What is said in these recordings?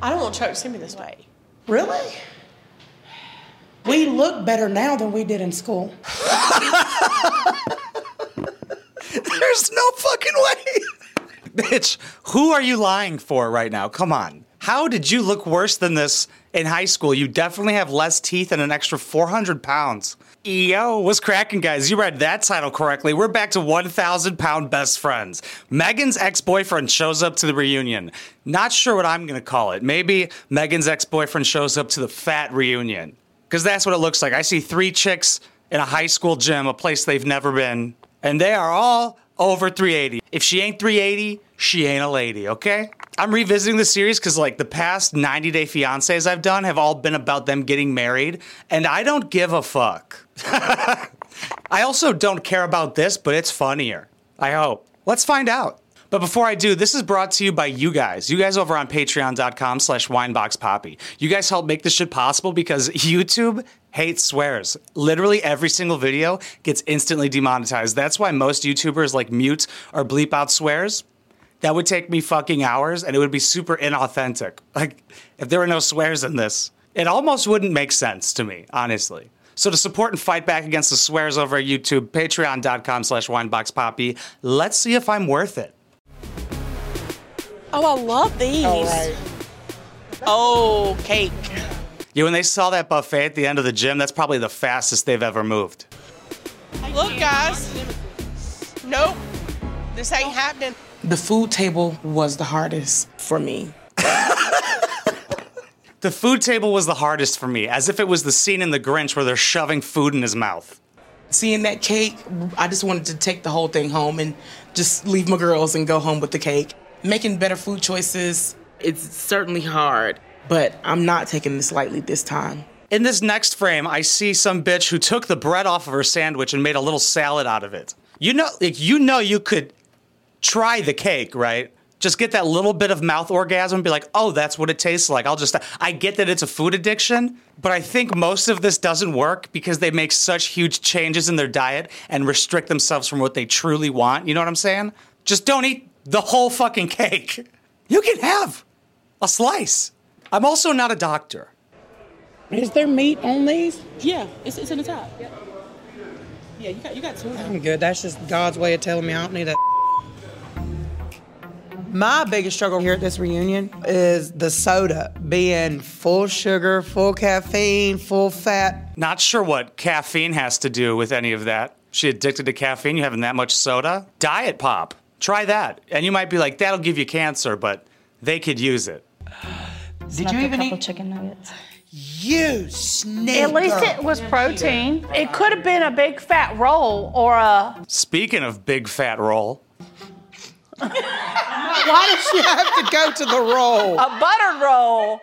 I don't want Chuck to see me this way. Really? We look better now than we did in school. There's no fucking way. Bitch, who are you lying for right now? Come on. How did you look worse than this in high school? You definitely have less teeth and an extra 400 pounds. Yo, what's cracking, guys? You read that title correctly. We're back to 1,000 pound best friends. Meghan's ex boyfriend shows up to the reunion. Not sure what I'm going to call it. Maybe Meghan's ex boyfriend shows up to the fat reunion. Because that's what it looks like. I see three chicks in a high school gym, a place they've never been, and they are all over 380. If she ain't 380, she ain't a lady, okay? I'm revisiting the series because, like, the past 90 Day Fiancés I've done have all been about them getting married, and I don't give a fuck. I also don't care about this, but it's funnier. I hope. Let's find out. But before I do, this is brought to you by you guys. You guys over on patreon.com slash wineboxpoppy. You guys help make this shit possible because YouTube hates swears. Literally every single video gets instantly demonetized. That's why most YouTubers like mute or bleep out swears. That would take me fucking hours and it would be super inauthentic. Like, if there were no swears in this, it almost wouldn't make sense to me, honestly. So to support and fight back against the swears over at YouTube, patreon.com slash wineboxpoppy. Let's see if I'm worth it. Oh, I love these. All right. Oh, cake. Yeah, when they saw that buffet at the end of the gym, that's probably the fastest they've ever moved. Look, guys. Nope. This ain't happening. The food table was the hardest for me. The food table was the hardest for me, as if it was the scene in The Grinch where they're shoving food in his mouth. Seeing that cake, I just wanted to take the whole thing home and just leave my girls and go home with the cake. Making better food choices, it's certainly hard, but I'm not taking this lightly this time. In this next frame, I see some bitch who took the bread off of her sandwich and made a little salad out of it. You know, like you know, you could try the cake, right? Just get that little bit of mouth orgasm and be like, oh, that's what it tastes like. I'll just, I get that it's a food addiction, but I think most of this doesn't work because they make such huge changes in their diet and restrict themselves from what they truly want. You know what I'm saying? Just don't eat the whole fucking cake. You can have a slice. I'm also not a doctor. Is there meat on these? Yeah, it's, it's in the top. Yep. Yeah, you got you got two. I'm good. That's just God's way of telling me I don't need that. My biggest struggle here at this reunion is the soda being full sugar, full caffeine, full fat. Not sure what caffeine has to do with any of that. She addicted to caffeine, you having that much soda? Diet pop. Try that. And you might be like, that'll give you cancer, but they could use it. Did Snuck you a even couple eat? chicken nuggets? You snake. At least it was protein. It could have been a big fat roll or a. Speaking of big fat roll, Why does she have to go to the roll? A buttered roll.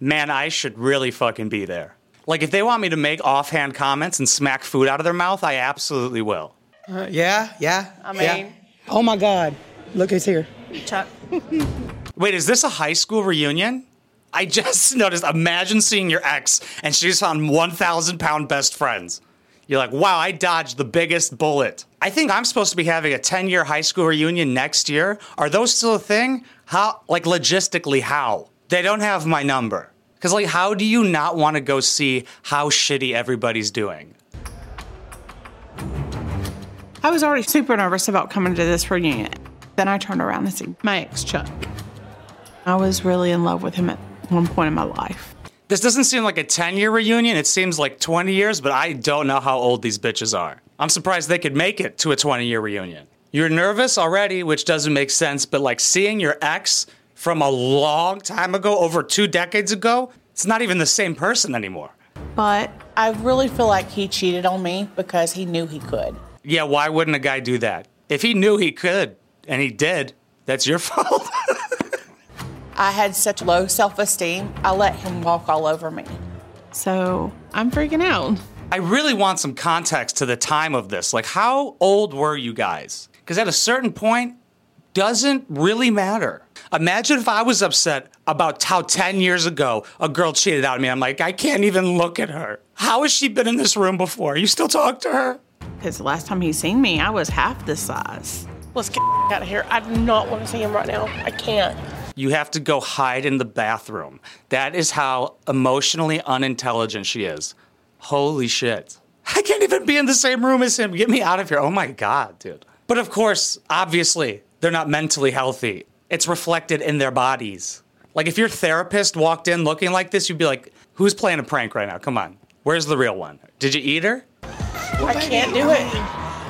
man, I should really fucking be there. Like, if they want me to make offhand comments and smack food out of their mouth, I absolutely will. Uh, yeah, yeah. I yeah. mean- oh my God! Look who's here. Chuck. Wait, is this a high school reunion? I just noticed. Imagine seeing your ex and she's just found 1,000 pound best friends. You're like, wow, I dodged the biggest bullet. I think I'm supposed to be having a 10 year high school reunion next year. Are those still a thing? How, like, logistically, how? They don't have my number. Because, like, how do you not want to go see how shitty everybody's doing? I was already super nervous about coming to this reunion. Then I turned around and see my ex Chuck. I was really in love with him at one point in my life. This doesn't seem like a 10 year reunion. It seems like 20 years, but I don't know how old these bitches are. I'm surprised they could make it to a 20 year reunion. You're nervous already, which doesn't make sense, but like seeing your ex from a long time ago, over two decades ago, it's not even the same person anymore. But I really feel like he cheated on me because he knew he could. Yeah, why wouldn't a guy do that? If he knew he could and he did, that's your fault. I had such low self esteem, I let him walk all over me. so I'm freaking out. I really want some context to the time of this. Like, how old were you guys? Because at a certain point, doesn't really matter. Imagine if I was upset about how 10 years ago a girl cheated on me. I'm like, I can't even look at her. How has she been in this room before? You still talk to her? Because the last time he seen me, I was half this size. Let's get out of here. I do not want to see him right now. I can't. You have to go hide in the bathroom. That is how emotionally unintelligent she is. Holy shit. I can't even be in the same room as him. Get me out of here. Oh my God, dude. But of course, obviously, they're not mentally healthy. It's reflected in their bodies. Like if your therapist walked in looking like this, you'd be like, who's playing a prank right now? Come on. Where's the real one? Did you eat her? I can't do it.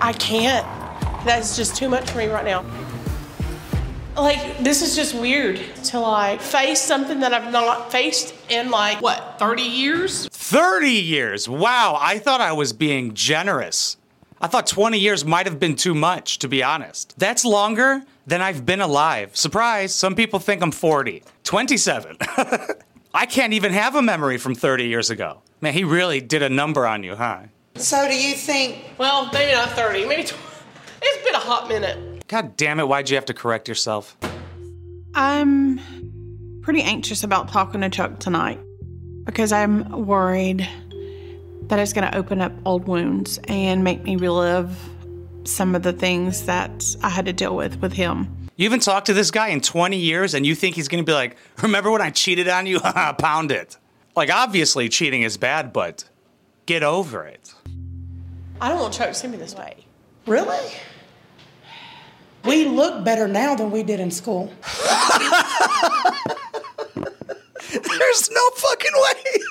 I can't. That's just too much for me right now. Like, this is just weird to like face something that I've not faced in like, what, 30 years? 30 years. Wow, I thought I was being generous. I thought 20 years might have been too much, to be honest. That's longer than I've been alive. Surprise, some people think I'm 40. 27. I can't even have a memory from 30 years ago. Man, he really did a number on you, huh? So do you think Well, maybe not 30, maybe 20. It's been a hot minute. God damn it, why'd you have to correct yourself? I'm pretty anxious about talking to Chuck tonight because I'm worried that it's going to open up old wounds and make me relive some of the things that I had to deal with with him. You haven't talked to this guy in 20 years and you think he's gonna be like, remember when I cheated on you? Pound it. Like, obviously, cheating is bad, but get over it. I don't want Chuck to see me this way. really? We look better now than we did in school. There's no fucking way.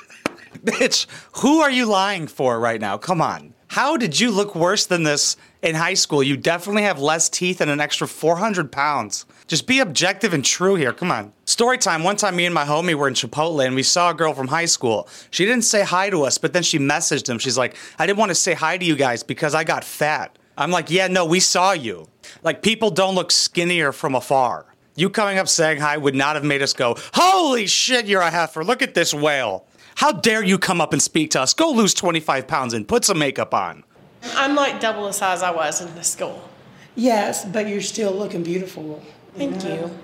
Bitch, who are you lying for right now? Come on. How did you look worse than this in high school? You definitely have less teeth and an extra 400 pounds. Just be objective and true here. Come on. Story time. One time, me and my homie were in Chipotle and we saw a girl from high school. She didn't say hi to us, but then she messaged him. She's like, I didn't want to say hi to you guys because I got fat. I'm like, yeah, no, we saw you. Like, people don't look skinnier from afar. You coming up saying hi would not have made us go, Holy shit, you're a heifer. Look at this whale. How dare you come up and speak to us? Go lose 25 pounds and put some makeup on. I'm like double the size I was in the school. Yes, but you're still looking beautiful. Thank you.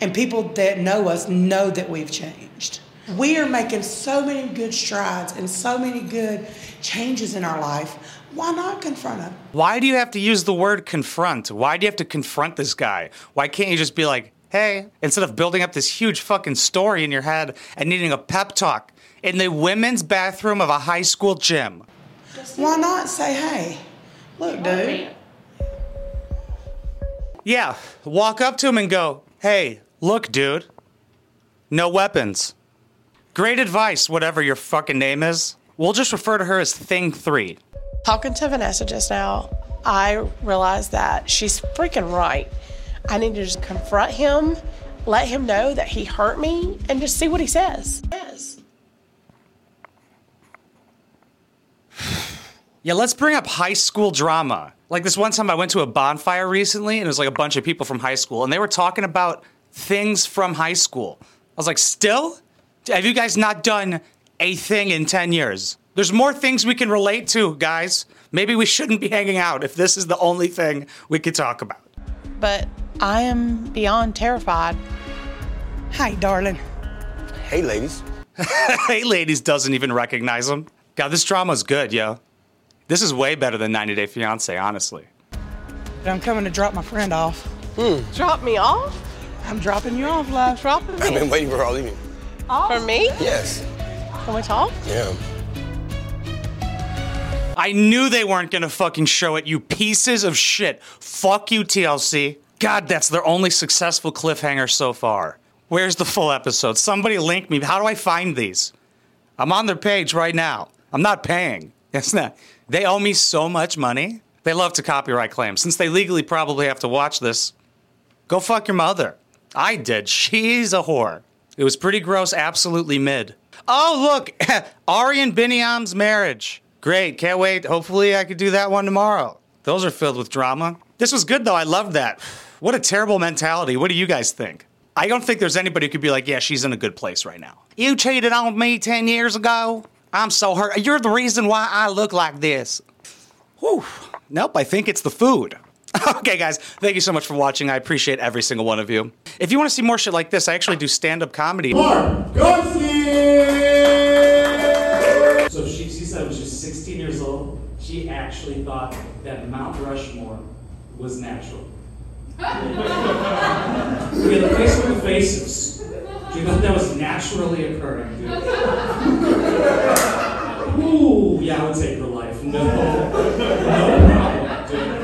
And people that know us know that we've changed. We are making so many good strides and so many good changes in our life. Why not confront him? Why do you have to use the word confront? Why do you have to confront this guy? Why can't you just be like, hey, instead of building up this huge fucking story in your head and needing a pep talk in the women's bathroom of a high school gym? Why not say, hey, look, dude, Yeah, walk up to him and go, hey, look, dude, no weapons. Great advice, whatever your fucking name is. We'll just refer to her as Thing 3. Talking to Vanessa just now, I realized that she's freaking right. I need to just confront him, let him know that he hurt me, and just see what he says. Yeah, let's bring up high school drama. Like this one time I went to a bonfire recently and it was like a bunch of people from high school and they were talking about things from high school. I was like, still? Have you guys not done a thing in 10 years? There's more things we can relate to, guys. Maybe we shouldn't be hanging out if this is the only thing we could talk about. But I am beyond terrified. hi, darling. Hey, ladies. hey, ladies doesn't even recognize him. God, this drama's good, yo. This is way better than 90 Day Fiance, honestly. I'm coming to drop my friend off. Hmm. Drop me off? I'm dropping you off, love. Dropping I've been waiting for all evening. For me? Yes. Can we talk? Yeah. I knew they weren't gonna fucking show it, you pieces of shit. Fuck you, TLC. God, that's their only successful cliffhanger so far. Where's the full episode? Somebody link me. How do I find these? I'm on their page right now. I'm not paying. It's not. They owe me so much money. They love to copyright claim. Since they legally probably have to watch this, go fuck your mother. I did. She's a whore. It was pretty gross, absolutely mid. Oh, look, Ari and Biniyam's marriage. Great, can't wait. Hopefully, I could do that one tomorrow. Those are filled with drama. This was good, though. I loved that. What a terrible mentality. What do you guys think? I don't think there's anybody who could be like, yeah, she's in a good place right now. You cheated on me 10 years ago. I'm so hurt. You're the reason why I look like this. Whew. Nope, I think it's the food. okay, guys, thank you so much for watching. I appreciate every single one of you. If you want to see more shit like this, I actually do stand up comedy. Mark So was natural. Yeah, the face with the faces. Do you thought that was naturally occurring? Ooh, yeah, I would take her life. No, no problem.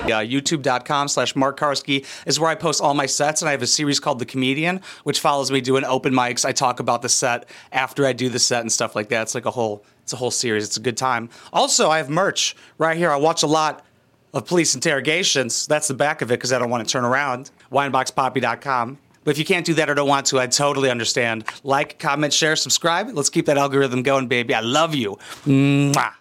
Uh, YouTube.com slash Mark Karski is where I post all my sets, and I have a series called The Comedian, which follows me doing open mics. I talk about the set after I do the set and stuff like that. It's like a whole, it's a whole series. It's a good time. Also, I have merch right here. I watch a lot of police interrogations. That's the back of it because I don't want to turn around. Wineboxpoppy.com. But if you can't do that or don't want to, I totally understand. Like, comment, share, subscribe. Let's keep that algorithm going, baby. I love you. Mwah.